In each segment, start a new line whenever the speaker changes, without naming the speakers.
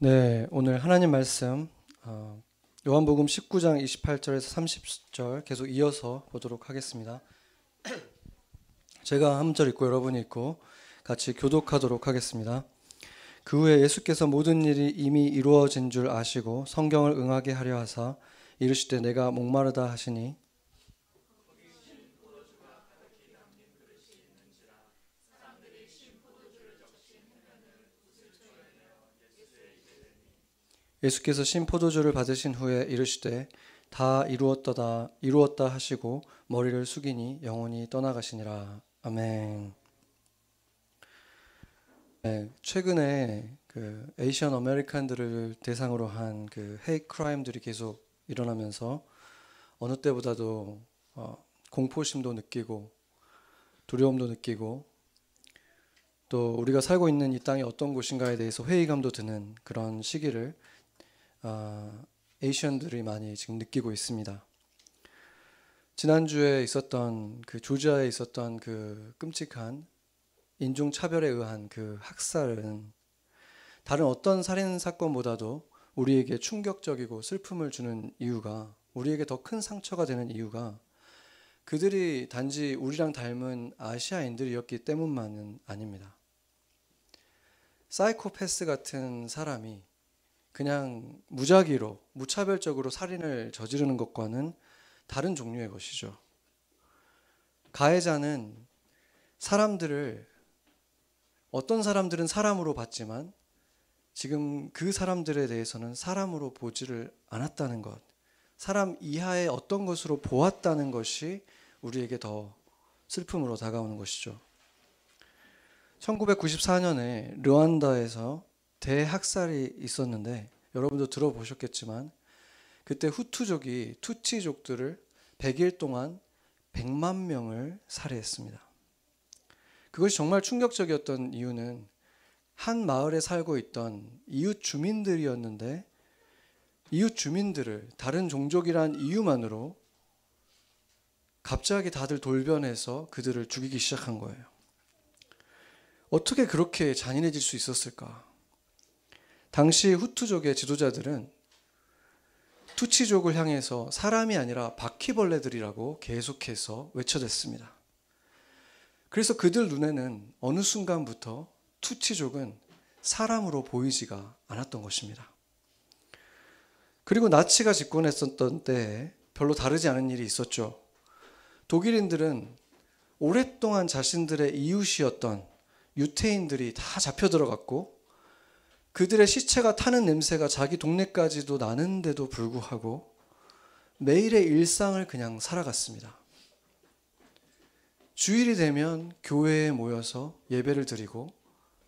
네, 오늘 하나님 말씀 어, 요한복음 19장 28절에서 30절 계속 이어서 보도록 하겠습니다. 제가 한 절 읽고 여러분이 읽고 같이 교독하도록 하겠습니다. 그 후에 예수께서 모든 일이 이미 이루어진 줄 아시고 성경을 응하게 하려 하사 이르시되 내가 목마르다 하시니 예수께서 신 포도주를 받으신 후에 이르시되 다 이루었다다 이루었다 하시고 머리를 숙이니 영원히 떠나가시니라 아멘. 네, 최근에 그 에이시안 아메리칸들을 대상으로 한 그 헤이 크라임들이 계속 일어나면서 어느 때보다도 어, 공포심도 느끼고 두려움도 느끼고 또 우리가 살고 있는 이 땅이 어떤 곳인가에 대해서 회의감도 드는 그런 시기를 어, 에이시안들이 많이 지금 느끼고 있습니다. 지난주에 있었던 그 조지아에 있었던 그 끔찍한 인종 차별에 의한 그 학살은 다른 어떤 살인 사건보다도 우리에게 충격적이고 슬픔을 주는 이유가 우리에게 더 큰 상처가 되는 이유가 그들이 단지 우리랑 닮은 아시아인들이었기 때문만은 아닙니다. 사이코패스 같은 사람이 그냥 무작위로 무차별적으로 살인을 저지르는 것과는 다른 종류의 것이죠. 가해자는 사람들을 어떤 사람들은 사람으로 봤지만 지금 그 사람들에 대해서는 사람으로 보지를 않았다는 것, 사람 이하의 어떤 것으로 보았다는 것이 우리에게 더 슬픔으로 다가오는 것이죠. 1994년에 르완다에서 대학살이 있었는데 여러분도 들어보셨겠지만 그때 후투족이 투치족들을 100일 동안 100만 명을 살해했습니다. 그것이 정말 충격적이었던 이유는 한 마을에 살고 있던 이웃 주민들이었는데 이웃 주민들을 다른 종족이란 이유만으로 갑자기 다들 돌변해서 그들을 죽이기 시작한 거예요. 어떻게 그렇게 잔인해질 수 있었을까? 당시 후투족의 지도자들은 투치족을 향해서 사람이 아니라 바퀴벌레들이라고 계속해서 외쳐댔습니다. 그래서 그들 눈에는 어느 순간부터 투치족은 사람으로 보이지가 않았던 것입니다. 그리고 나치가 집권했었던 때에 별로 다르지 않은 일이 있었죠. 독일인들은 오랫동안 자신들의 이웃이었던 유태인들이 다 잡혀 들어갔고 그들의 시체가 타는 냄새가 자기 동네까지도 나는데도 불구하고 매일의 일상을 그냥 살아갔습니다. 주일이 되면 교회에 모여서 예배를 드리고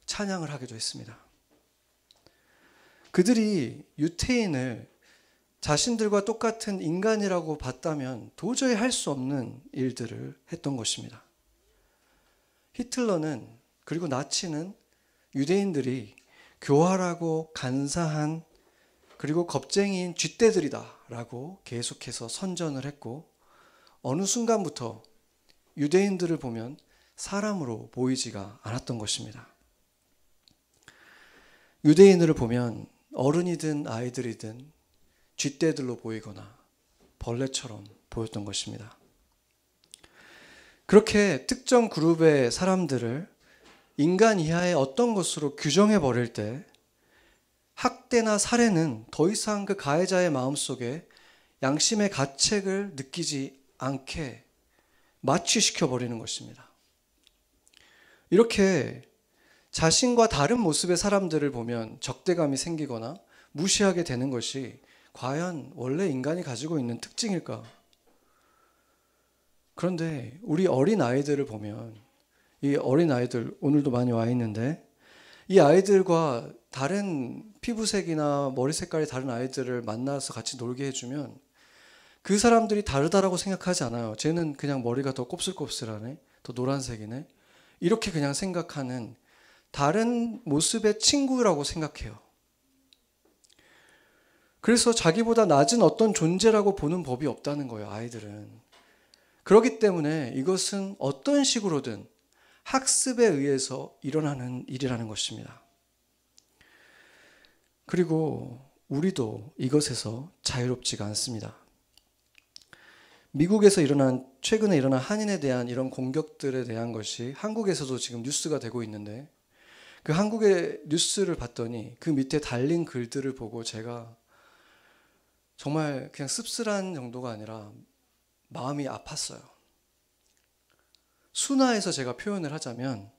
찬양을 하기도 했습니다. 그들이 유태인을 자신들과 똑같은 인간이라고 봤다면 도저히 할 수 없는 일들을 했던 것입니다. 히틀러는 그리고 나치는 유대인들이 교활하고 간사한 그리고 겁쟁이인 쥐떼들이다라고 계속해서 선전을 했고 어느 순간부터 유대인들을 보면 사람으로 보이지가 않았던 것입니다. 유대인들을 보면 어른이든 아이들이든 쥐떼들로 보이거나 벌레처럼 보였던 것입니다. 그렇게 특정 그룹의 사람들을 인간 이하의 어떤 것으로 규정해 버릴 때 학대나 살해는 더 이상 그 가해자의 마음속에 양심의 가책을 느끼지 않게 마취시켜 버리는 것입니다. 이렇게 자신과 다른 모습의 사람들을 보면 적대감이 생기거나 무시하게 되는 것이 과연 원래 인간이 가지고 있는 특징일까? 그런데 우리 어린 아이들을 보면 이 어린 아이들 오늘도 많이 와 있는데 이 아이들과 다른 피부색이나 머리 색깔이 다른 아이들을 만나서 같이 놀게 해주면 그 사람들이 다르다라고 생각하지 않아요. 쟤는 그냥 머리가 더 곱슬곱슬하네, 더 노란색이네. 이렇게 그냥 생각하는 다른 모습의 친구라고 생각해요. 그래서 자기보다 낮은 어떤 존재라고 보는 법이 없다는 거예요, 아이들은. 그렇기 때문에 이것은 어떤 식으로든 학습에 의해서 일어나는 일이라는 것입니다. 그리고 우리도 이것에서 자유롭지가 않습니다. 미국에서 일어난 최근에 일어난 한인에 대한 이런 공격들에 대한 것이 한국에서도 지금 뉴스가 되고 있는데 그 한국의 뉴스를 봤더니 그 밑에 달린 글들을 보고 제가 정말 그냥 씁쓸한 정도가 아니라 마음이 아팠어요. 순화해서 제가 표현을 하자면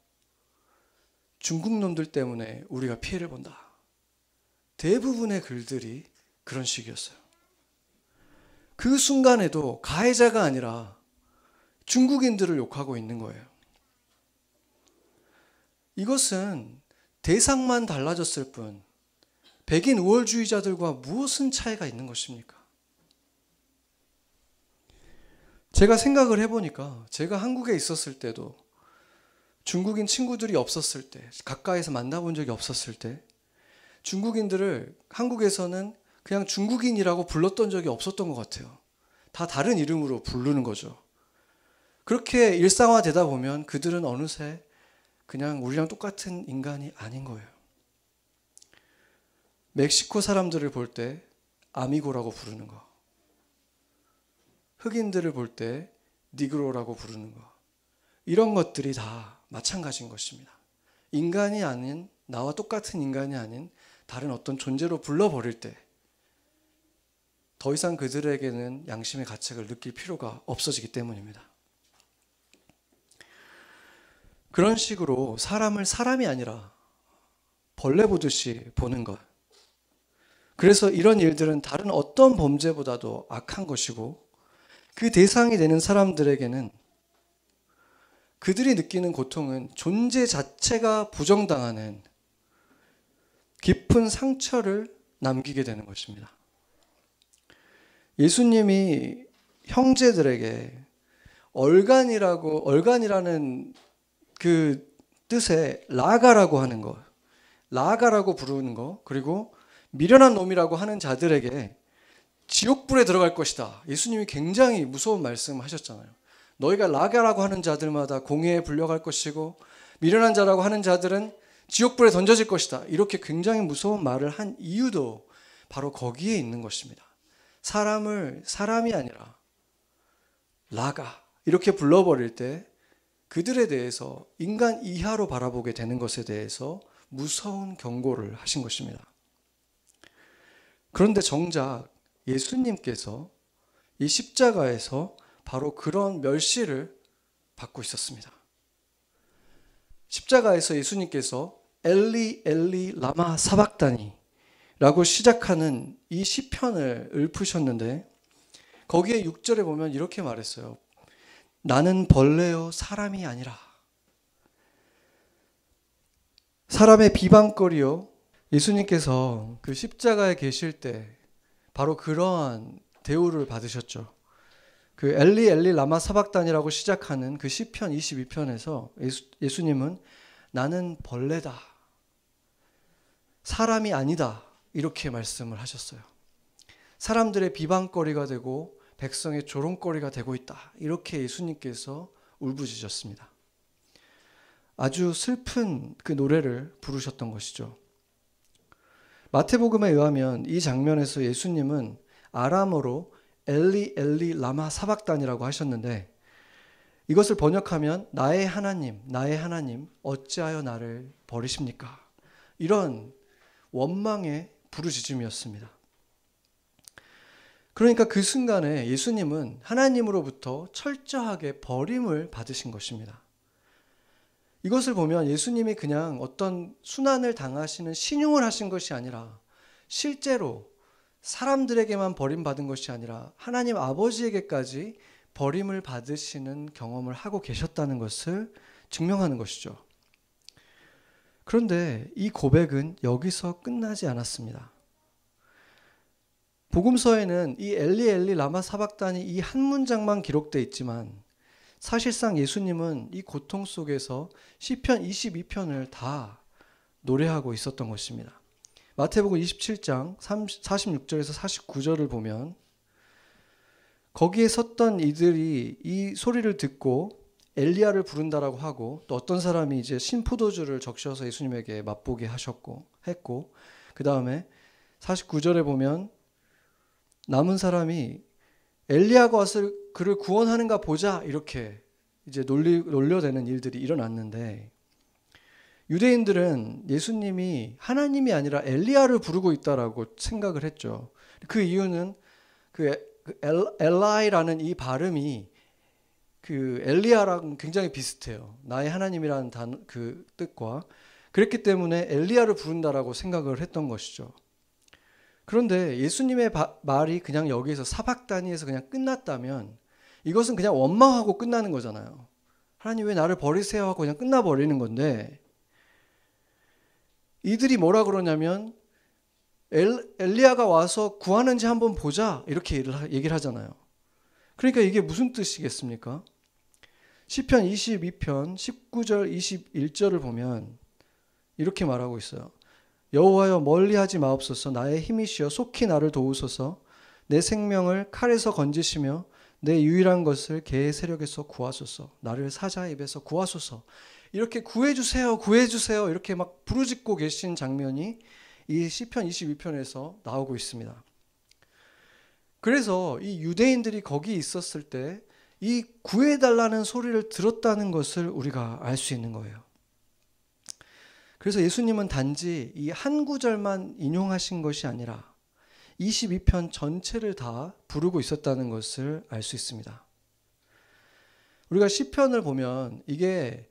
중국 놈들 때문에 우리가 피해를 본다. 대부분의 글들이 그런 식이었어요. 그 순간에도 가해자가 아니라 중국인들을 욕하고 있는 거예요. 이것은 대상만 달라졌을 뿐 백인 우월주의자들과 무엇은 차이가 있는 것입니까? 제가 생각을 해보니까 제가 한국에 있었을 때도 중국인 친구들이 없었을 때, 가까이서 만나본 적이 없었을 때, 중국인들을 한국에서는 그냥 중국인이라고 불렀던 적이 없었던 것 같아요. 다 다른 이름으로 부르는 거죠. 그렇게 일상화되다 보면 그들은 어느새 그냥 우리랑 똑같은 인간이 아닌 거예요. 멕시코 사람들을 볼 때 아미고라고 부르는 거. 흑인들을 볼 때 니그로라고 부르는 거. 이런 것들이 다 마찬가지인 것입니다. 인간이 아닌 나와 똑같은 인간이 아닌 다른 어떤 존재로 불러버릴 때 더 이상 그들에게는 양심의 가책을 느낄 필요가 없어지기 때문입니다. 그런 식으로 사람을 사람이 아니라 벌레 보듯이 보는 것. 그래서 이런 일들은 다른 어떤 범죄보다도 악한 것이고 그 대상이 되는 사람들에게는 그들이 느끼는 고통은 존재 자체가 부정당하는 깊은 상처를 남기게 되는 것입니다. 예수님이 형제들에게 얼간이라고 얼간이라는 그 뜻의 라가라고 하는 거, 라가라고 부르는 거, 그리고 미련한 놈이라고 하는 자들에게 지옥불에 들어갈 것이다. 예수님이 굉장히 무서운 말씀하셨잖아요. 너희가 라가라고 하는 자들마다 공회에 불려갈 것이고 미련한 자라고 하는 자들은 지옥불에 던져질 것이다. 이렇게 굉장히 무서운 말을 한 이유도 바로 거기에 있는 것입니다. 사람을 사람이 아니라 라가 이렇게 불러버릴 때 그들에 대해서 인간 이하로 바라보게 되는 것에 대해서 무서운 경고를 하신 것입니다. 그런데 정작 예수님께서 이 십자가에서 바로 그런 멸시를 받고 있었습니다. 십자가에서 예수님께서 엘리 엘리 라마 사박다니 라고 시작하는 이 시편을 읊으셨는데 거기에 6절에 보면 이렇게 말했어요. 나는 벌레요 사람이 아니라 사람의 비방거리요 예수님께서 그 십자가에 계실 때 바로 그러한 대우를 받으셨죠. 그 엘리 엘리 라마 사박단이라고 시작하는 그 시편 22편에서 예수, 예수 님은 나는 벌레다. 사람이 아니다. 이렇게 말씀을 하셨어요. 사람들의 비방거리가 되고 백성의 조롱거리가 되고 있다. 이렇게 예수님께서 울부짖었습니다. 아주 슬픈 그 노래를 부르셨던 것이죠. 마태복음에 의하면 이 장면에서 예수님은 아람어로 엘리 엘리 라마 사박단이라고 하셨는데 이것을 번역하면 나의 하나님, 나의 하나님 어찌하여 나를 버리십니까? 이런 원망의 부르짖음이었습니다. 그러니까 그 순간에 예수님은 하나님으로부터 철저하게 버림을 받으신 것입니다. 이것을 보면 예수님이 그냥 어떤 순환을 당하시는 신용을 하신 것이 아니라 실제로 사람들에게만 버림받은 것이 아니라 하나님 아버지에게까지 버림을 받으시는 경험을 하고 계셨다는 것을 증명하는 것이죠. 그런데 이 고백은 여기서 끝나지 않았습니다. 복음서에는 이 엘리 엘리 라마 사박단이 이 한 문장만 기록돼 있지만 사실상 예수님은 이 고통 속에서 시편 22편을 다 노래하고 있었던 것입니다. 마태복음 27장 46절에서 49절을 보면 거기에 섰던 이들이 이 소리를 듣고 엘리야를 부른다라고 하고 또 어떤 사람이 이제 신포도주를 적셔서 예수님에게 맛보게 하셨고 했고 그 다음에 49절에 보면 남은 사람이 엘리야가 와서 그를 구원하는가 보자 이렇게 이제 놀리, 놀려대는 일들이 일어났는데 유대인들은 예수님이 하나님이 아니라 엘리야를 부르고 있다라고 생각을 했죠. 그 이유는 그, 그 엘라이라는 이 발음이 그 엘리야랑 굉장히 비슷해요. 나의 하나님이라는 단, 그 뜻과 그랬기 때문에 엘리야를 부른다라고 생각을 했던 것이죠. 그런데 예수님의 바, 말이 그냥 여기에서 사박 단위에서 그냥 끝났다면 이것은 그냥 원망하고 끝나는 거잖아요. 하나님 왜 나를 버리세요 하고 그냥 끝나버리는 건데 이들이 뭐라 그러냐면 엘, 엘리야가 와서 구하는지 한번 보자 이렇게 얘기를 하잖아요. 그러니까 이게 무슨 뜻이겠습니까? 시편 22편 19절 21절을 보면 이렇게 말하고 있어요. 여호와여 멀리하지 마옵소서 나의 힘이시여 속히 나를 도우소서 내 생명을 칼에서 건지시며 내 유일한 것을 개의 세력에서 구하소서 나를 사자의 입에서 구하소서 이렇게 구해주세요, 구해주세요 이렇게 막 부르짖고 계신 장면이 이 시편 22편에서 나오고 있습니다. 그래서 이 유대인들이 거기 있었을 때 이 구해달라는 소리를 들었다는 것을 우리가 알 수 있는 거예요. 그래서 예수님은 단지 이 한 구절만 인용하신 것이 아니라 22편 전체를 다 부르고 있었다는 것을 알 수 있습니다. 우리가 시편을 보면 이게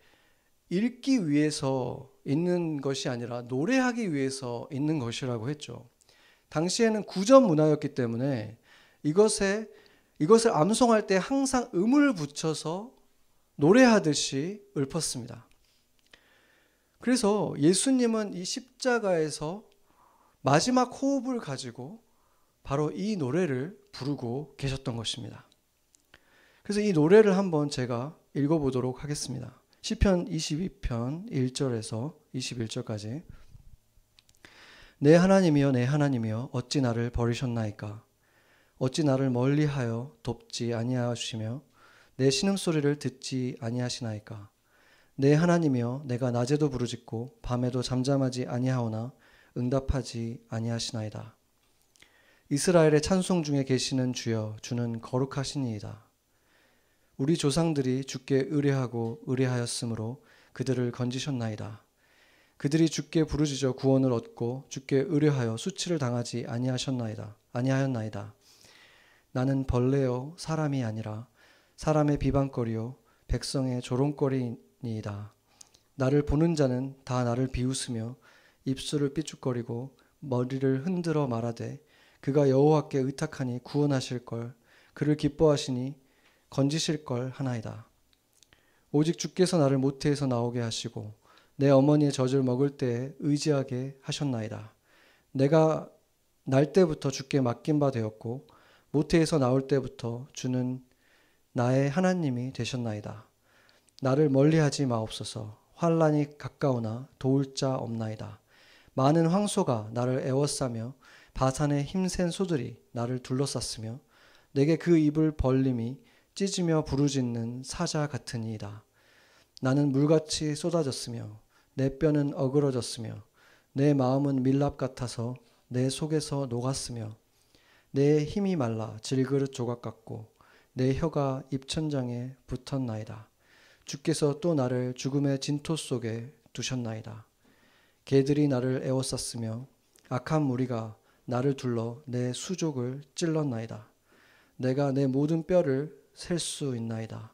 읽기 위해서 있는 것이 아니라 노래하기 위해서 있는 것이라고 했죠. 당시에는 구전 문화였기 때문에 이것에 이것을 암송할 때 항상 음을 붙여서 노래하듯이 읊었습니다. 그래서 예수님은 이 십자가에서 마지막 호흡을 가지고 바로 이 노래를 부르고 계셨던 것입니다. 그래서 이 노래를 한번 제가 읽어보도록 하겠습니다. 시편 22편 1절에서 21절까지 내 하나님이여 내 하나님이여 어찌 나를 버리셨나이까 어찌 나를 멀리하여 돕지 아니하시며 내 신음소리를 듣지 아니하시나이까 내 하나님이여 내가 낮에도 부르짖고 밤에도 잠잠하지 아니하오나 응답하지 아니하시나이다 이스라엘의 찬송 중에 계시는 주여 주는 거룩하시니이다 우리 조상들이 주께 의뢰하고 의뢰하였으므로 그들을 건지셨나이다. 그들이 주께 부르짖어 구원을 얻고 주께 의뢰하여 수치를 당하지 아니하셨나이다. 아니하였나이다. 나는 벌레요 사람이 아니라 사람의 비방거리요 백성의 조롱거리니이다. 나를 보는 자는 다 나를 비웃으며 입술을 삐죽거리고 머리를 흔들어 말하되 그가 여호와께 의탁하니 구원하실 걸 그를 기뻐하시니 건지실 걸 하나이다. 오직 주께서 나를 모태에서 나오게 하시고 내 어머니의 젖을 먹을 때에 의지하게 하셨나이다. 내가 날 때부터 주께 맡긴 바 되었고 모태에서 나올 때부터 주는 나의 하나님이 되셨나이다. 나를 멀리하지 마옵소서. 환란이 가까우나 도울 자 없나이다. 많은 황소가 나를 애워싸며 바산의 힘센 소들이 나를 둘러쌌으며 내게 그 입을 벌림이 찢으며 부르짖는 사자 같으니이다. 나는 물같이 쏟아졌으며 내 뼈는 어그러졌으며 내 마음은 밀랍 같아서 내 속에서 녹았으며 내 힘이 말라 질그릇 조각 같고 내 혀가 입천장에 붙었나이다. 주께서 또 나를 죽음의 진토 속에 두셨나이다. 개들이 나를 에워쌌으며 악한 무리가 나를 둘러 내 수족을 찔렀나이다. 내가 내 모든 뼈를 셀 수 있나이다.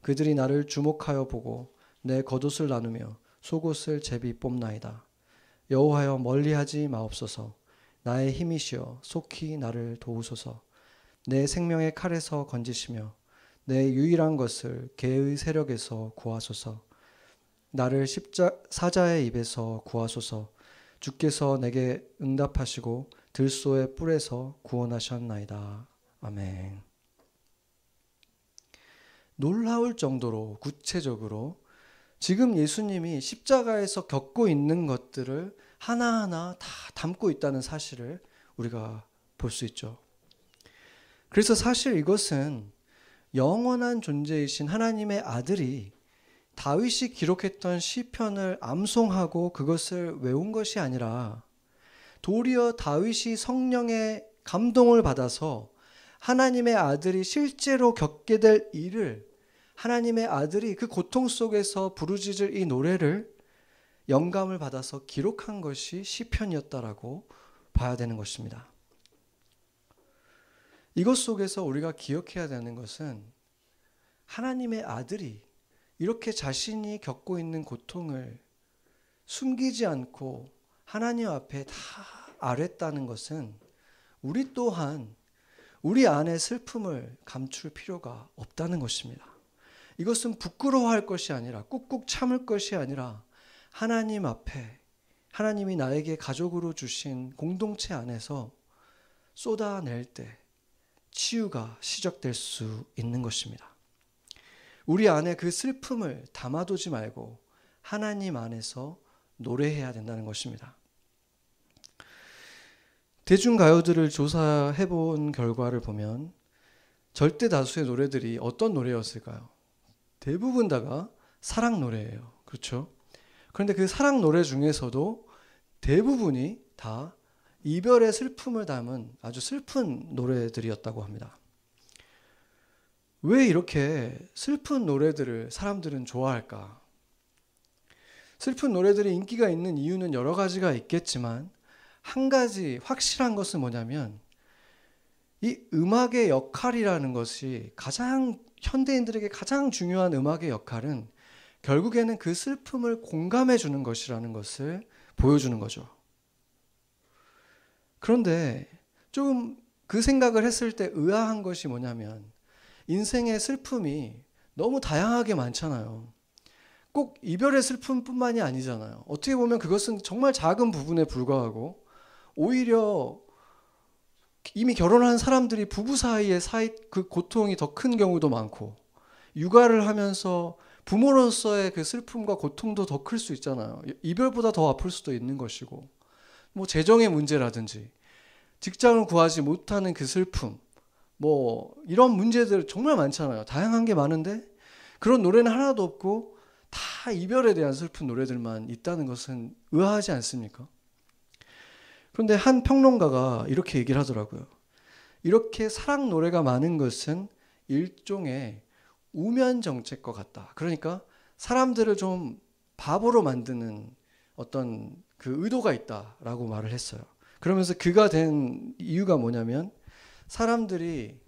그들이 나를 주목하여 보고 내 겉옷을 나누며 속옷을 제비 뽑나이다. 여호하여 멀리하지 마옵소서. 나의 힘이시여 속히 나를 도우소서. 내 생명의 칼에서 건지시며 내 유일한 것을 개의 세력에서 구하소서. 나를 십자 사자의 입에서 구하소서. 주께서 내게 응답하시고 들소의 뿔에서 구원하셨나이다. 아멘. 놀라울 정도로 구체적으로 지금 예수님이 십자가에서 겪고 있는 것들을 하나하나 다 담고 있다는 사실을 우리가 볼 수 있죠. 그래서 사실 이것은 영원한 존재이신 하나님의 아들이 다윗이 기록했던 시편을 암송하고 그것을 외운 것이 아니라 도리어 다윗이 성령의 감동을 받아서 하나님의 아들이 실제로 겪게 될 일을 하나님의 아들이 그 고통 속에서 부르짖을 이 노래를 영감을 받아서 기록한 것이 시편이었다라고 봐야 되는 것입니다. 이것 속에서 우리가 기억해야 되는 것은 하나님의 아들이 이렇게 자신이 겪고 있는 고통을 숨기지 않고 하나님 앞에 다 아랬다는 것은 우리 또한 우리 안에 슬픔을 감출 필요가 없다는 것입니다. 이것은 부끄러워할 것이 아니라 꾹꾹 참을 것이 아니라 하나님 앞에 하나님이 나에게 가족으로 주신 공동체 안에서 쏟아낼 때 치유가 시작될 수 있는 것입니다. 우리 안에 그 슬픔을 담아두지 말고 하나님 안에서 노래해야 된다는 것입니다. 대중가요들을 조사해 본 결과를 보면 절대 다수의 노래들이 어떤 노래였을까요? 대부분 다가 사랑 노래예요. 그렇죠? 그런데 그 사랑 노래 중에서도 대부분이 다 이별의 슬픔을 담은 아주 슬픈 노래들이었다고 합니다. 왜 이렇게 슬픈 노래들을 사람들은 좋아할까? 슬픈 노래들이 인기가 있는 이유는 여러 가지가 있겠지만 한 가지 확실한 것은 뭐냐면 이 음악의 역할이라는 것이 가장 현대인들에게 가장 중요한 음악의 역할은 결국에는 그 슬픔을 공감해 주는 것이라는 것을 보여주는 거죠. 그런데 조금 그 생각을 했을 때 의아한 것이 뭐냐면 인생의 슬픔이 너무 다양하게 많잖아요. 꼭 이별의 슬픔뿐만이 아니잖아요. 어떻게 보면 그것은 정말 작은 부분에 불과하고 오히려 이미 결혼한 사람들이 부부 사이의 사이 그 고통이 더 큰 경우도 많고 육아를 하면서 부모로서의 그 슬픔과 고통도 더 클 수 있잖아요. 이별보다 더 아플 수도 있는 것이고 뭐 재정의 문제라든지 직장을 구하지 못하는 그 슬픔, 뭐 이런 문제들 정말 많잖아요. 다양한 게 많은데 그런 노래는 하나도 없고 다 이별에 대한 슬픈 노래들만 있다는 것은 의아하지 않습니까? 그런데 한 평론가가 이렇게 얘기를 하더라고요. 이렇게 사랑 노래가 많은 것은 일종의 우면 정책과 같다. 그러니까 사람들을 좀 바보로 만드는 어떤 그 의도가 있다라고 말을 했어요. 그러면서 그가 된 이유가 뭐냐면 사람들이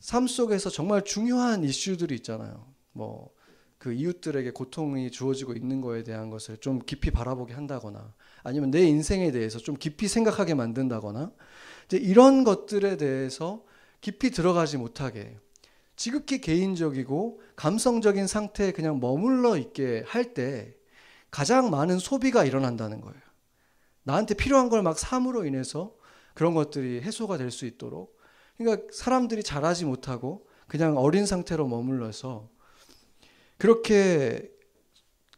삶 속에서 정말 중요한 이슈들이 있잖아요. 뭐 그 이웃들에게 고통이 주어지고 있는 거에 대한 것을 좀 깊이 바라보게 한다거나 아니면 내 인생에 대해서 좀 깊이 생각하게 만든다거나 이제 이런 것들에 대해서 깊이 들어가지 못하게 지극히 개인적이고 감성적인 상태에 그냥 머물러 있게 할 때 가장 많은 소비가 일어난다는 거예요. 나한테 필요한 걸막 삼으로 인해서 그런 것들이 해소가 될 수 있도록 그러니까 사람들이 잘하지 못하고 그냥 어린 상태로 머물러서 그렇게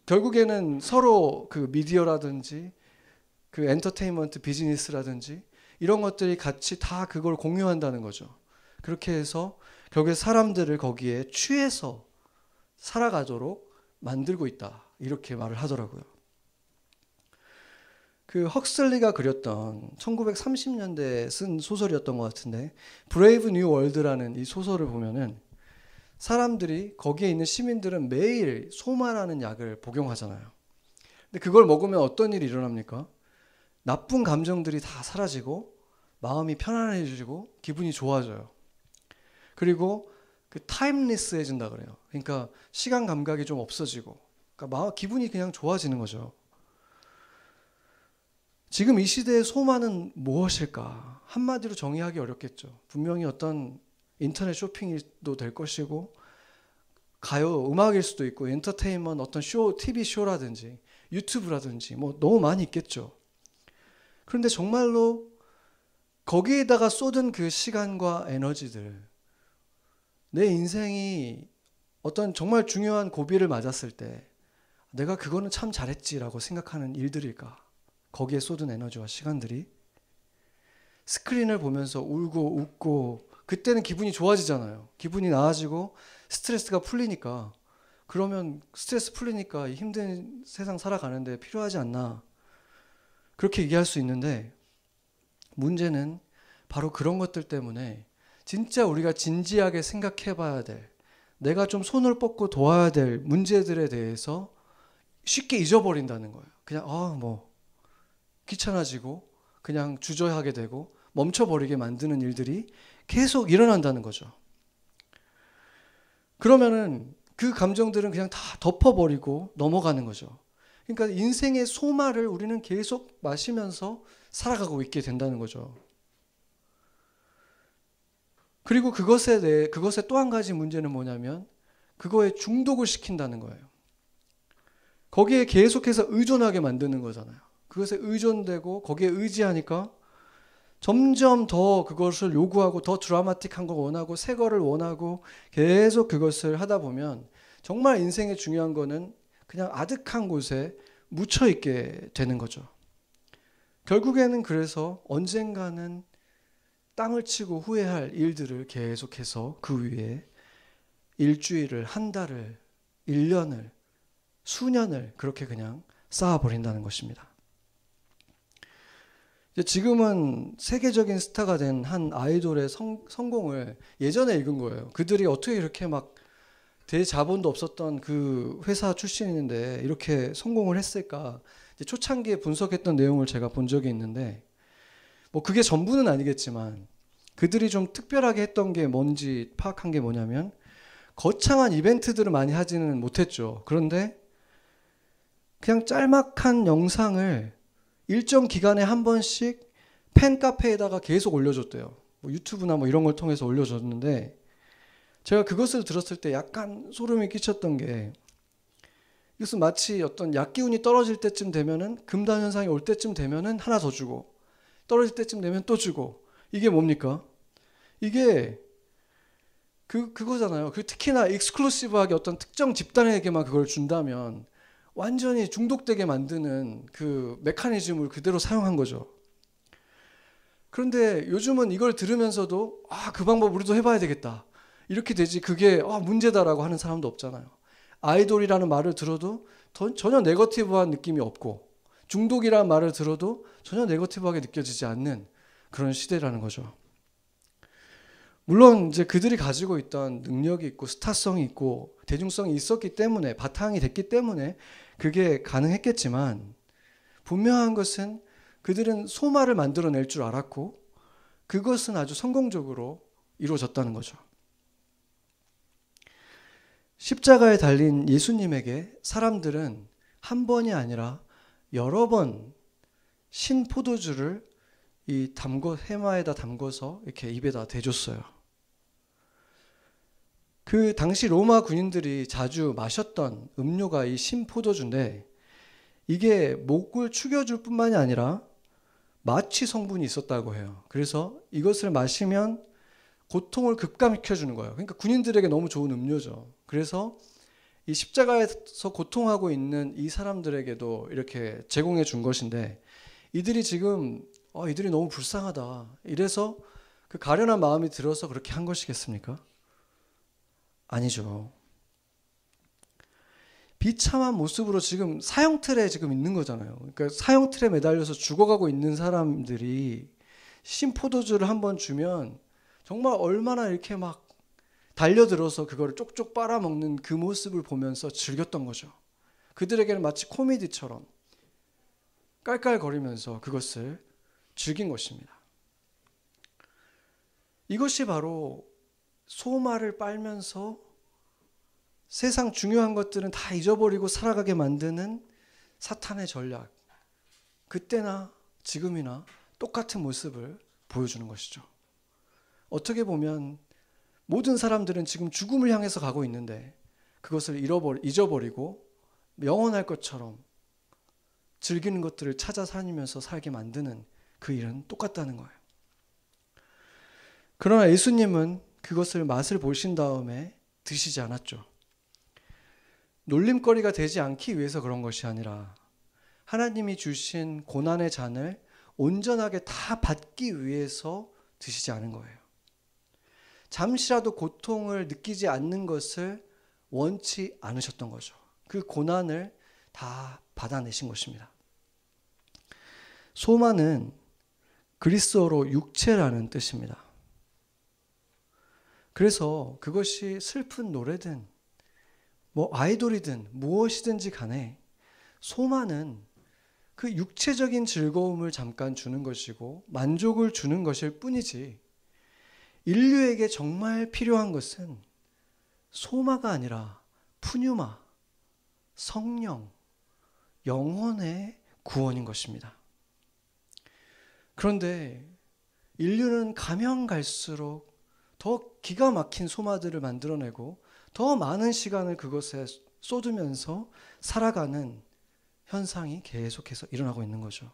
결국에는 서로 그 미디어라든지 그 엔터테인먼트 비즈니스라든지 이런 것들이 같이 다 그걸 공유한다는 거죠. 그렇게 해서 결국에 사람들을 거기에 취해서 살아가도록 만들고 있다. 이렇게 말을 하더라고요. 그 헉슬리가 그렸던 1930년대에 쓴 소설이었던 것 같은데 Brave New World라는 이 소설을 보면은 사람들이 거기에 있는 시민들은 매일 소마라는 약을 복용하잖아요. 근데 그걸 먹으면 어떤 일이 일어납니까? 나쁜 감정들이 다 사라지고 마음이 편안해지고 기분이 좋아져요. 그리고 그 타임리스해진다 그래요. 그러니까 시간 감각이 좀 없어지고, 그러니까 마음 기분이 그냥 좋아지는 거죠. 지금 이 시대의 소망은 무엇일까? 한마디로 정의하기 어렵겠죠. 분명히 어떤 인터넷 쇼핑도 될 것이고, 가요, 음악일 수도 있고, 엔터테인먼트, 어떤 쇼, TV 쇼라든지, 유튜브라든지, 뭐 너무 많이 있겠죠. 그런데 정말로 거기에다가 쏟은 그 시간과 에너지들, 내 인생이 어떤 정말 중요한 고비를 맞았을 때, 내가 그거는 참 잘했지라고 생각하는 일들일까? 거기에 쏟은 에너지와 시간들이 스크린을 보면서 울고 웃고 그때는 기분이 좋아지잖아요. 기분이 나아지고 스트레스가 풀리니까 그러면 스트레스 풀리니까 힘든 세상 살아가는데 필요하지 않나 그렇게 얘기할 수 있는데 문제는 바로 그런 것들 때문에 진짜 우리가 진지하게 생각해 봐야 될, 내가 좀 손을 뻗고 도와야 될 문제들에 대해서 쉽게 잊어버린다는 거예요. 그냥, 아, 뭐, 귀찮아지고, 그냥 주저하게 되고, 멈춰버리게 만드는 일들이 계속 일어난다는 거죠. 그러면은 그 감정들은 그냥 다 덮어버리고 넘어가는 거죠. 그러니까 인생의 소마를 우리는 계속 마시면서 살아가고 있게 된다는 거죠. 그리고 그것에 대해 그것의 또 한 가지 문제는 뭐냐면 그거에 중독을 시킨다는 거예요. 거기에 계속해서 의존하게 만드는 거잖아요. 그것에 의존되고 거기에 의지하니까 점점 더 그것을 요구하고 더 드라마틱한 걸 원하고 새 거를 원하고 계속 그것을 하다 보면 정말 인생의 중요한 거는 그냥 아득한 곳에 묻혀 있게 되는 거죠. 결국에는 그래서 언젠가는 땅을 치고 후회할 일들을 계속해서 그 위에 일주일을, 한 달을, 1년을, 수년을 그렇게 그냥 쌓아버린다는 것입니다. 지금은 세계적인 스타가 된 한 아이돌의 성, 성공을 예전에 읽은 거예요. 그들이 어떻게 이렇게 막 대자본도 없었던 그 회사 출신인데 이렇게 성공을 했을까? 초창기에 분석했던 내용을 제가 본 적이 있는데 뭐 그게 전부는 아니겠지만 그들이 좀 특별하게 했던 게 뭔지 파악한 게 뭐냐면 거창한 이벤트들을 많이 하지는 못했죠. 그런데 그냥 짤막한 영상을 일정 기간에 한 번씩 팬카페에다가 계속 올려줬대요. 뭐 유튜브나 뭐 이런 걸 통해서 올려줬는데 제가 그것을 들었을 때 약간 소름이 끼쳤던 게 이것은 마치 어떤 약기운이 떨어질 때쯤 되면은 금단 현상이 올 때쯤 되면은 하나 더 주고 떨어질 때쯤 되면 또 주고 이게 뭡니까? 이게 그 그거잖아요. 그 특히나 익스클루시브하게 어떤 특정 집단에게만 그걸 준다면 완전히 중독되게 만드는 그 메커니즘을 그대로 사용한 거죠. 그런데 요즘은 이걸 들으면서도 아, 그 방법 우리도 해봐야 되겠다. 이렇게 되지 그게 아, 문제다라고 하는 사람도 없잖아요. 아이돌이라는 말을 들어도 전혀 네거티브한 느낌이 없고 중독이라는 말을 들어도 전혀 네거티브하게 느껴지지 않는 그런 시대라는 거죠. 물론 이제 그들이 가지고 있던 능력이 있고 스타성이 있고 대중성이 있었기 때문에 바탕이 됐기 때문에 그게 가능했겠지만 분명한 것은 그들은 소마를 만들어낼 줄 알았고 그것은 아주 성공적으로 이루어졌다는 거죠. 십자가에 달린 예수님에게 사람들은 한 번이 아니라 여러 번 신 포도주를 이 담궈 해마에다 담궈서 이렇게 입에다 대줬어요. 그 당시 로마 군인들이 자주 마셨던 음료가 이 신포도주인데 이게 목을 축여줄 뿐만이 아니라 마취 성분이 있었다고 해요. 그래서 이것을 마시면 고통을 급감시켜 주는 거예요. 그러니까 군인들에게 너무 좋은 음료죠. 그래서 이 십자가에서 고통하고 있는 이 사람들에게도 이렇게 제공해 준 것인데 이들이 지금 어, 이들이 너무 불쌍하다. 이래서 그 가련한 마음이 들어서 그렇게 한 것이겠습니까? 아니죠. 비참한 모습으로 지금 사형 틀에 지금 있는 거잖아요. 그러니까 사형 틀에 매달려서 죽어가고 있는 사람들이 신포도주를 한번 주면 정말 얼마나 이렇게 막 달려들어서 그거를 쪽쪽 빨아먹는 그 모습을 보면서 즐겼던 거죠. 그들에게는 마치 코미디처럼 깔깔거리면서 그것을 즐긴 것입니다. 이것이 바로 소마를 빨면서 세상 중요한 것들은 다 잊어버리고 살아가게 만드는 사탄의 전략. 그때나 지금이나 똑같은 모습을 보여주는 것이죠. 어떻게 보면 모든 사람들은 지금 죽음을 향해서 가고 있는데 그것을 잃어버리, 잊어버리고 영원할 것처럼 즐기는 것들을 찾아 다니면서 살게 만드는 그 일은 똑같다는 거예요. 그러나 예수님은 그것을 맛을 보신 다음에 드시지 않았죠. 놀림거리가 되지 않기 위해서 그런 것이 아니라 하나님이 주신 고난의 잔을 온전하게 다 받기 위해서 드시지 않은 거예요. 잠시라도 고통을 느끼지 않는 것을 원치 않으셨던 거죠. 그 고난을 다 받아내신 것입니다. 소마는 그리스어로 육체라는 뜻입니다. 그래서 그것이 슬픈 노래든 뭐 아이돌이든 무엇이든지 간에 소만은 그 육체적인 즐거움을 잠깐 주는 것이고 만족을 주는 것일 뿐이지 인류에게 정말 필요한 것은 소마가 아니라 푸뉴마, 성령, 영혼의 구원인 것입니다. 그런데 인류는 가면 갈수록 더 기가 막힌 소마들을 만들어내고 더 많은 시간을 그것에 쏟으면서 살아가는 현상이 계속해서 일어나고 있는 거죠.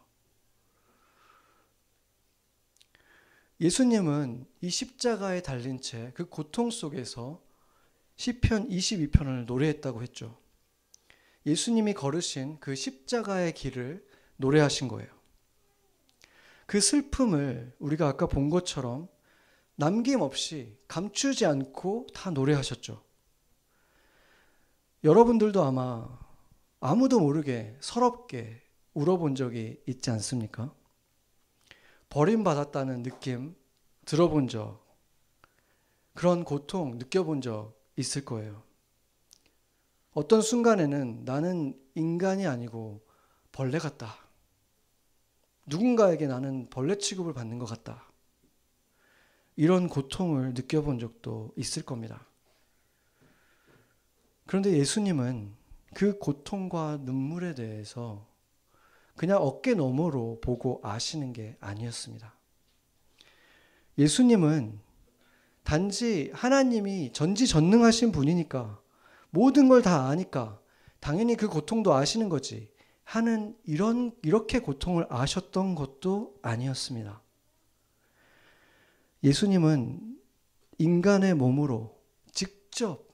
예수님은 이 십자가에 달린 채 그 고통 속에서 시편 22편을 노래했다고 했죠. 예수님이 걸으신 그 십자가의 길을 노래하신 거예요. 그 슬픔을 우리가 아까 본 것처럼 남김없이 감추지 않고 다 노래하셨죠. 여러분들도 아마 아무도 모르게 서럽게 울어본 적이 있지 않습니까? 버림받았다는 느낌 들어본 적, 그런 고통 느껴본 적 있을 거예요. 어떤 순간에는 나는 인간이 아니고 벌레 같다. 누군가에게 나는 벌레 취급을 받는 것 같다. 이런 고통을 느껴본 적도 있을 겁니다. 그런데 예수님은 그 고통과 눈물에 대해서 그냥 어깨 너머로 보고 아시는 게 아니었습니다. 예수님은 단지 하나님이 전지전능하신 분이니까 모든 걸 다 아니까 당연히 그 고통도 아시는 거지 하는 이런 이렇게 고통을 아셨던 것도 아니었습니다. 예수님은 인간의 몸으로 직접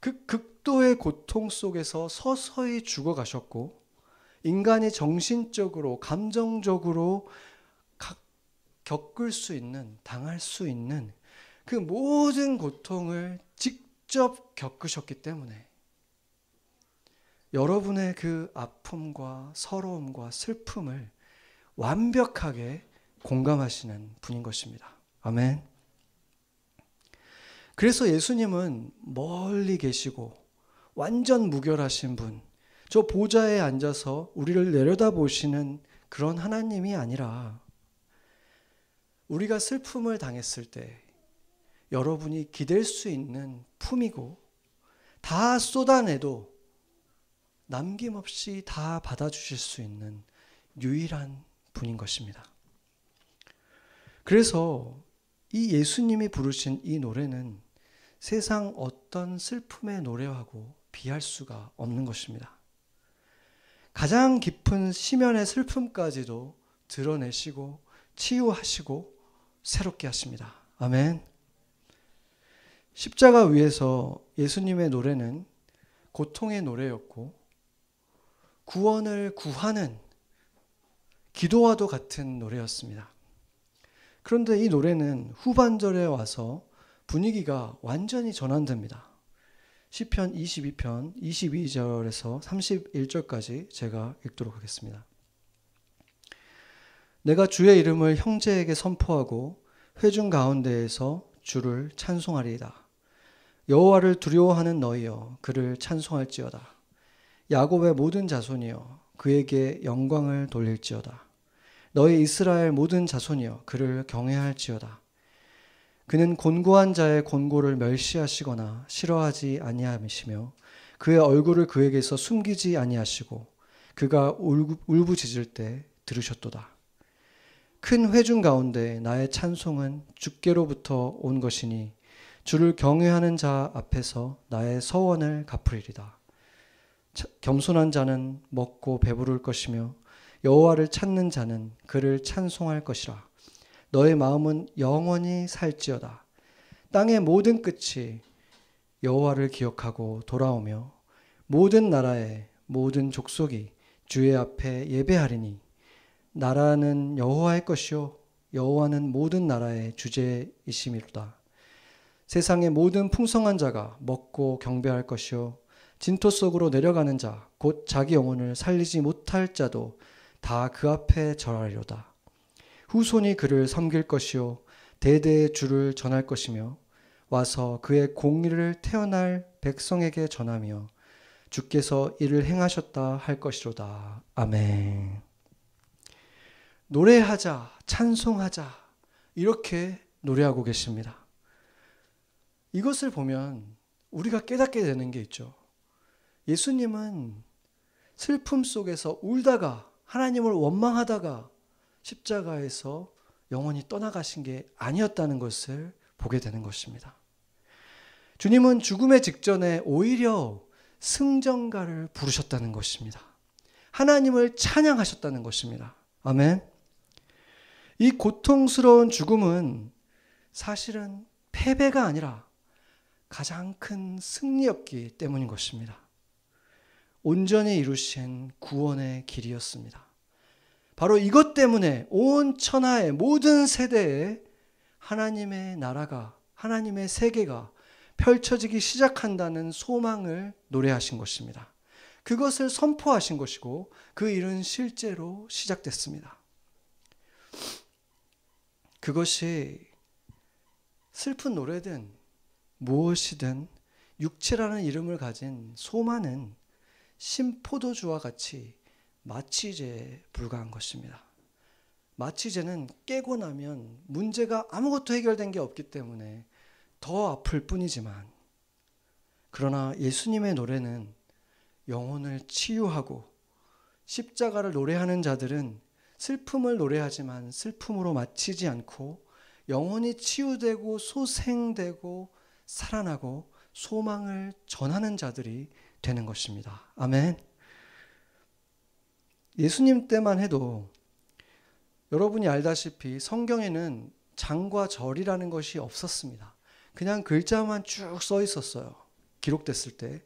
그 극도의 고통 속에서 서서히 죽어가셨고 인간이 정신적으로 감정적으로 겪을 수 있는 당할 수 있는 그 모든 고통을 직접 겪으셨기 때문에 여러분의 그 아픔과 서러움과 슬픔을 완벽하게 공감하시는 분인 것입니다. 아멘. 그래서 예수님은 멀리 계시고 완전 무결하신 분, 저 보좌에 앉아서 우리를 내려다보시는 그런 하나님이 아니라 우리가 슬픔을 당했을 때 여러분이 기댈 수 있는 품이고 다 쏟아내도 남김없이 다 받아주실 수 있는 유일한 분인 것입니다. 그래서 이 예수님이 부르신 이 노래는 세상 어떤 슬픔의 노래하고 비할 수가 없는 것입니다. 가장 깊은 시면의 슬픔까지도 드러내시고 치유하시고 새롭게 하십니다. 아멘. 십자가 위에서 예수님의 노래는 고통의 노래였고 구원을 구하는 기도와도 같은 노래였습니다. 그런데 이 노래는 후반절에 와서 분위기가 완전히 전환됩니다. 시편 22편 22절에서 31절까지 제가 읽도록 하겠습니다. 내가 주의 이름을 형제에게 선포하고 회중 가운데에서 주를 찬송하리이다. 여호와를 두려워하는 너희여 그를 찬송할지어다. 야곱의 모든 자손이여 그에게 영광을 돌릴지어다. 너희 이스라엘 모든 자손이여 그를 경외할지어다. 그는 곤고한 자의 곤고를 멸시하시거나 싫어하지 아니하시며 그의 얼굴을 그에게서 숨기지 아니하시고 그가 울부짖을 때 들으셨도다. 큰 회중 가운데 나의 찬송은 주께로부터 온 것이니 주를 경외하는 자 앞에서 나의 서원을 갚으리이다. 겸손한 자는 먹고 배부를 것이며 여호와를 찾는 자는 그를 찬송할 것이라. 너의 마음은 영원히 살지어다. 땅의 모든 끝이 여호와를 기억하고 돌아오며 모든 나라의 모든 족속이 주의 앞에 예배하리니 나라는 여호와의 것이요 여호와는 모든 나라의 주제이심이로다. 세상의 모든 풍성한 자가 먹고 경배할 것이요 진토 속으로 내려가는 자 곧 자기 영혼을 살리지 못할 자도 다 그 앞에 절하리로다. 후손이 그를 섬길 것이요 대대의 주를 전할 것이며 와서 그의 공의를 태어날 백성에게 전하며 주께서 이를 행하셨다 할 것이로다. 아멘. 노래하자, 찬송하자, 이렇게 노래하고 계십니다. 이것을 보면 우리가 깨닫게 되는 게 있죠. 예수님은 슬픔 속에서 울다가 하나님을 원망하다가 십자가에서 영원히 떠나가신 게 아니었다는 것을 보게 되는 것입니다. 주님은 죽음의 직전에 오히려 승전가를 부르셨다는 것입니다. 하나님을 찬양하셨다는 것입니다. 아멘. 이 고통스러운 죽음은 사실은 패배가 아니라 가장 큰 승리였기 때문인 것입니다. 온전히 이루신 구원의 길이었습니다. 바로 이것 때문에 온 천하의 모든 세대에 하나님의 나라가, 하나님의 세계가 펼쳐지기 시작한다는 소망을 노래하신 것입니다. 그것을 선포하신 것이고 그 일은 실제로 시작됐습니다. 그것이 슬픈 노래든 무엇이든 육체라는 이름을 가진 소만은 심포도주와 같이 마취제에 불과한 것입니다. 마취제는 깨고 나면 문제가 아무것도 해결된 게 없기 때문에 더 아플 뿐이지만 그러나 예수님의 노래는 영혼을 치유하고 십자가를 노래하는 자들은 슬픔을 노래하지만 슬픔으로 마치지 않고 영혼이 치유되고 소생되고 살아나고 소망을 전하는 자들이 되는 것입니다. 아멘. 예수님 때만 해도 여러분이 알다시피 성경에는 장과 절이라는 것이 없었습니다. 그냥 글자만 쭉 써 있었어요. 기록됐을 때.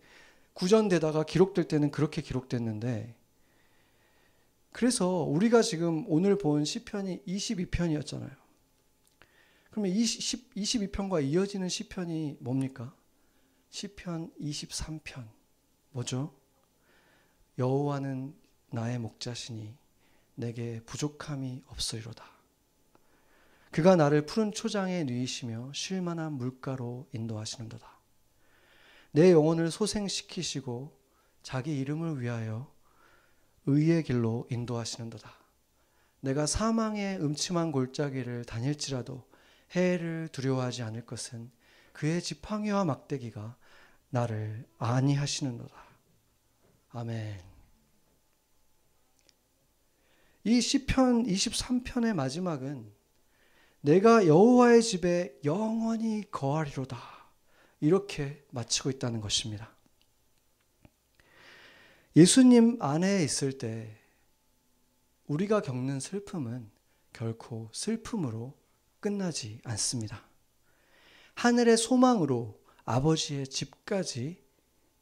구전되다가 기록될 때는 그렇게 기록됐는데 그래서 우리가 지금 오늘 본 시편이 22편이었잖아요. 그러면 20, 22편과 이어지는 시편이 뭡니까? 시편 23편. 뭐죠? 여호와는 나의 목자시니 내게 부족함이 없으리로다. 그가 나를 푸른 초장에 누이시며 쉴만한 물가로 인도하시는도다. 내 영혼을 소생시키시고 자기 이름을 위하여 의의 길로 인도하시는도다. 내가 사망의 음침한 골짜기를 다닐지라도 해를 두려워하지 않을 것은 그의 지팡이와 막대기가 나를 안위하시는도다. 아멘. 이 시편 23편의 마지막은 내가 여호와의 집에 영원히 거하리로다. 이렇게 마치고 있다는 것입니다. 예수님 안에 있을 때 우리가 겪는 슬픔은 결코 슬픔으로 끝나지 않습니다. 하늘의 소망으로 아버지의 집까지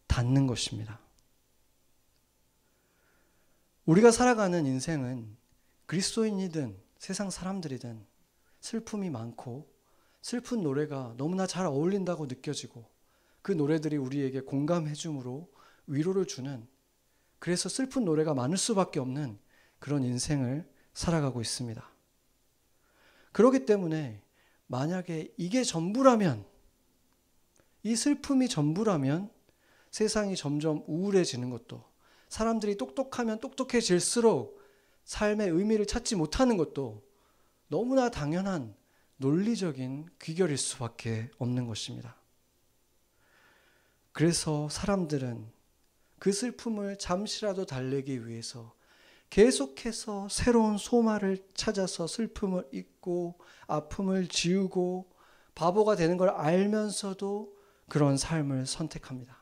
닿는 것입니다. 우리가 살아가는 인생은 그리스도인이든 세상 사람들이든 슬픔이 많고 슬픈 노래가 너무나 잘 어울린다고 느껴지고 그 노래들이 우리에게 공감해 줌으로 위로를 주는 그래서 슬픈 노래가 많을 수밖에 없는 그런 인생을 살아가고 있습니다. 그렇기 때문에 만약에 이게 전부라면 이 슬픔이 전부라면 세상이 점점 우울해지는 것도 사람들이 똑똑하면 똑똑해질수록 삶의 의미를 찾지 못하는 것도 너무나 당연한 논리적인 귀결일 수밖에 없는 것입니다. 그래서 사람들은 그 슬픔을 잠시라도 달래기 위해서 계속해서 새로운 소마를 찾아서 슬픔을 잊고 아픔을 지우고 바보가 되는 걸 알면서도 그런 삶을 선택합니다.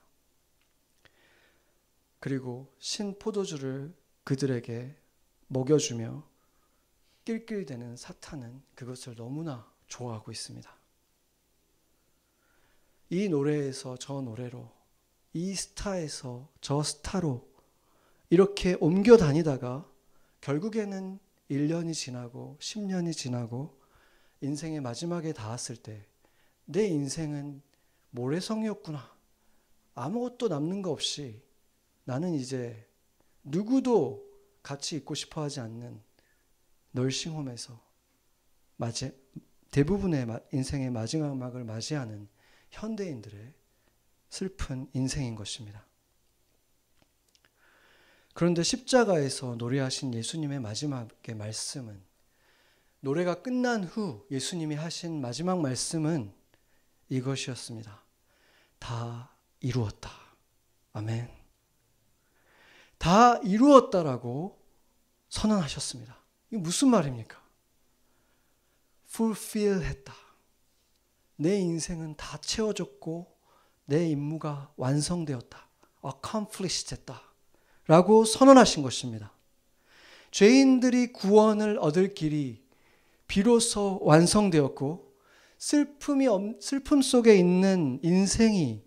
그리고 신 포도주를 그들에게 먹여주며 낄낄대는 사탄은 그것을 너무나 좋아하고 있습니다. 이 노래에서 저 노래로, 이 스타에서 저 스타로 이렇게 옮겨 다니다가 결국에는 1년이 지나고 10년이 지나고 인생의 마지막에 닿았을 때 내 인생은 모래성이었구나. 아무것도 남는 거 없이 나는 이제 누구도 같이 있고 싶어 하지 않는 널싱홈에서 맞이, 대부분의 인생의 마지막을 맞이하는 현대인들의 슬픈 인생인 것입니다. 그런데 십자가에서 노래하신 예수님의 마지막의 말씀은 노래가 끝난 후 예수님이 하신 마지막 말씀은 이것이었습니다. 다 이루었다. 아멘. 다 이루었다라고 선언하셨습니다. 이 무슨 말입니까? fulfill 했다. 내 인생은 다 채워졌고 내 임무가 완성되었다. accomplished 했다. 라고 선언하신 것입니다. 죄인들이 구원을 얻을 길이 비로소 완성되었고 슬픔이 슬픔 속에 있는 인생이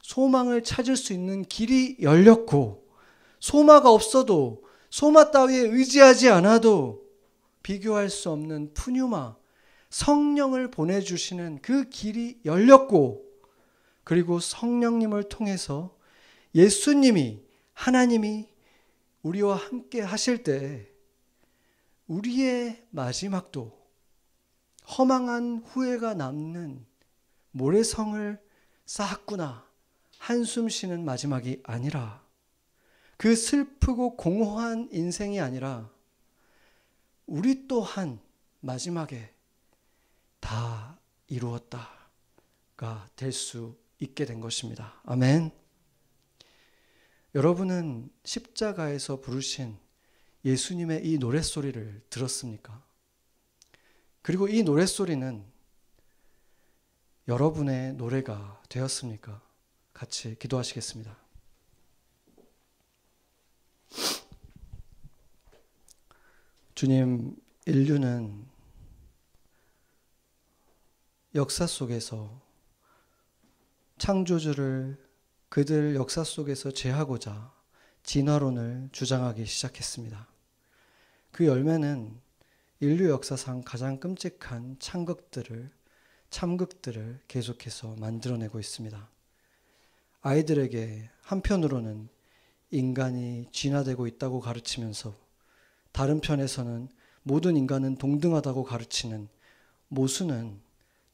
소망을 찾을 수 있는 길이 열렸고 소마가 없어도 소마 따위에 의지하지 않아도 비교할 수 없는 푸뉴마 성령을 보내 주시는 그 길이 열렸고 그리고 성령님을 통해서 예수님이 하나님이 우리와 함께 하실 때 우리의 마지막도 허망한 후회가 남는 모래성을 쌓았구나 한숨 쉬는 마지막이 아니라 그 슬프고 공허한 인생이 아니라 우리 또한 마지막에 다 이루었다가 될 수 있게 된 것입니다. 아멘. 여러분은 십자가에서 부르신 예수님의 이 노랫소리를 들었습니까? 그리고 이 노랫소리는 여러분의 노래가 되었습니까? 같이 기도하시겠습니다. 주님, 인류는 역사 속에서 창조주를 그들 역사 속에서 제하고자 진화론을 주장하기 시작했습니다. 그 열매는 인류 역사상 가장 끔찍한 참극들을 참극들을 계속해서 만들어내고 있습니다. 아이들에게 한편으로는 인간이 진화되고 있다고 가르치면서 다른 편에서는 모든 인간은 동등하다고 가르치는 모순은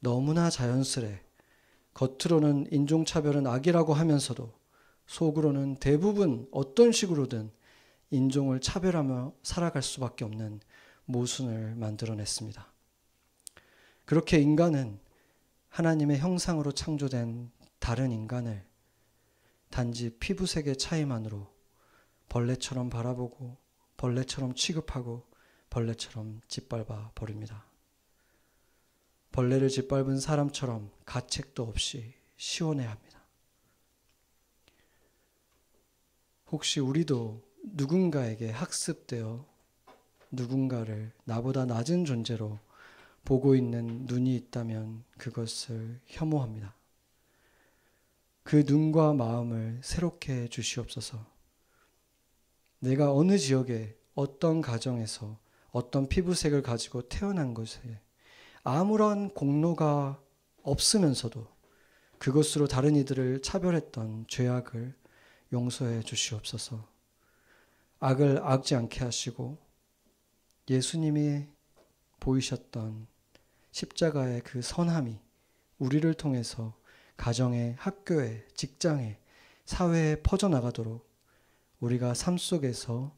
너무나 자연스레 겉으로는 인종차별은 악이라고 하면서도 속으로는 대부분 어떤 식으로든 인종을 차별하며 살아갈 수밖에 없는 모순을 만들어냈습니다. 그렇게 인간은 하나님의 형상으로 창조된 다른 인간을 단지 피부색의 차이만으로 벌레처럼 바라보고 벌레처럼 취급하고 벌레처럼 짓밟아 버립니다. 벌레를 짓밟은 사람처럼 가책도 없이 시원해 합니다. 혹시 우리도 누군가에게 학습되어 누군가를 나보다 낮은 존재로 보고 있는 눈이 있다면 그것을 혐오합니다. 그 눈과 마음을 새롭게 해 주시옵소서. 내가 어느 지역에 어떤 가정에서 어떤 피부색을 가지고 태어난 것에 아무런 공로가 없으면서도 그것으로 다른 이들을 차별했던 죄악을 용서해 주시옵소서. 악을 악지 않게 하시고 예수님이 보이셨던 십자가의 그 선함이 우리를 통해서 가정에, 학교에, 직장에, 사회에 퍼져나가도록 우리가 삶 속에서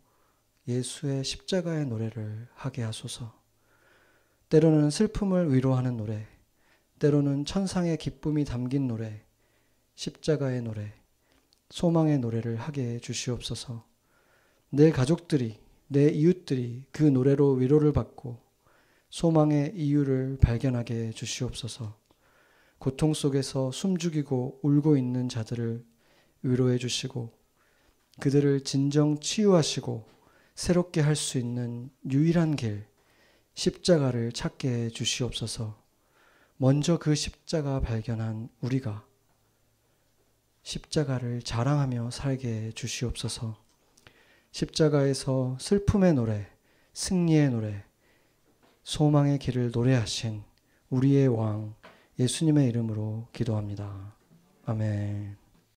예수의 십자가의 노래를 하게 하소서. 때로는 슬픔을 위로하는 노래, 때로는 천상의 기쁨이 담긴 노래, 십자가의 노래, 소망의 노래를 하게 해 주시옵소서. 내 가족들이, 내 이웃들이 그 노래로 위로를 받고 소망의 이유를 발견하게 해 주시옵소서. 고통 속에서 숨죽이고 울고 있는 자들을 위로해 주시고 그들을 진정 치유하시고 새롭게 할 수 있는 유일한 길, 십자가를 찾게 해 주시옵소서. 먼저 그 십자가 발견한 우리가 십자가를 자랑하며 살게 해 주시옵소서. 십자가에서 슬픔의 노래, 승리의 노래, 소망의 길을 노래하신 우리의 왕 예수님의 이름으로 기도합니다. 아멘.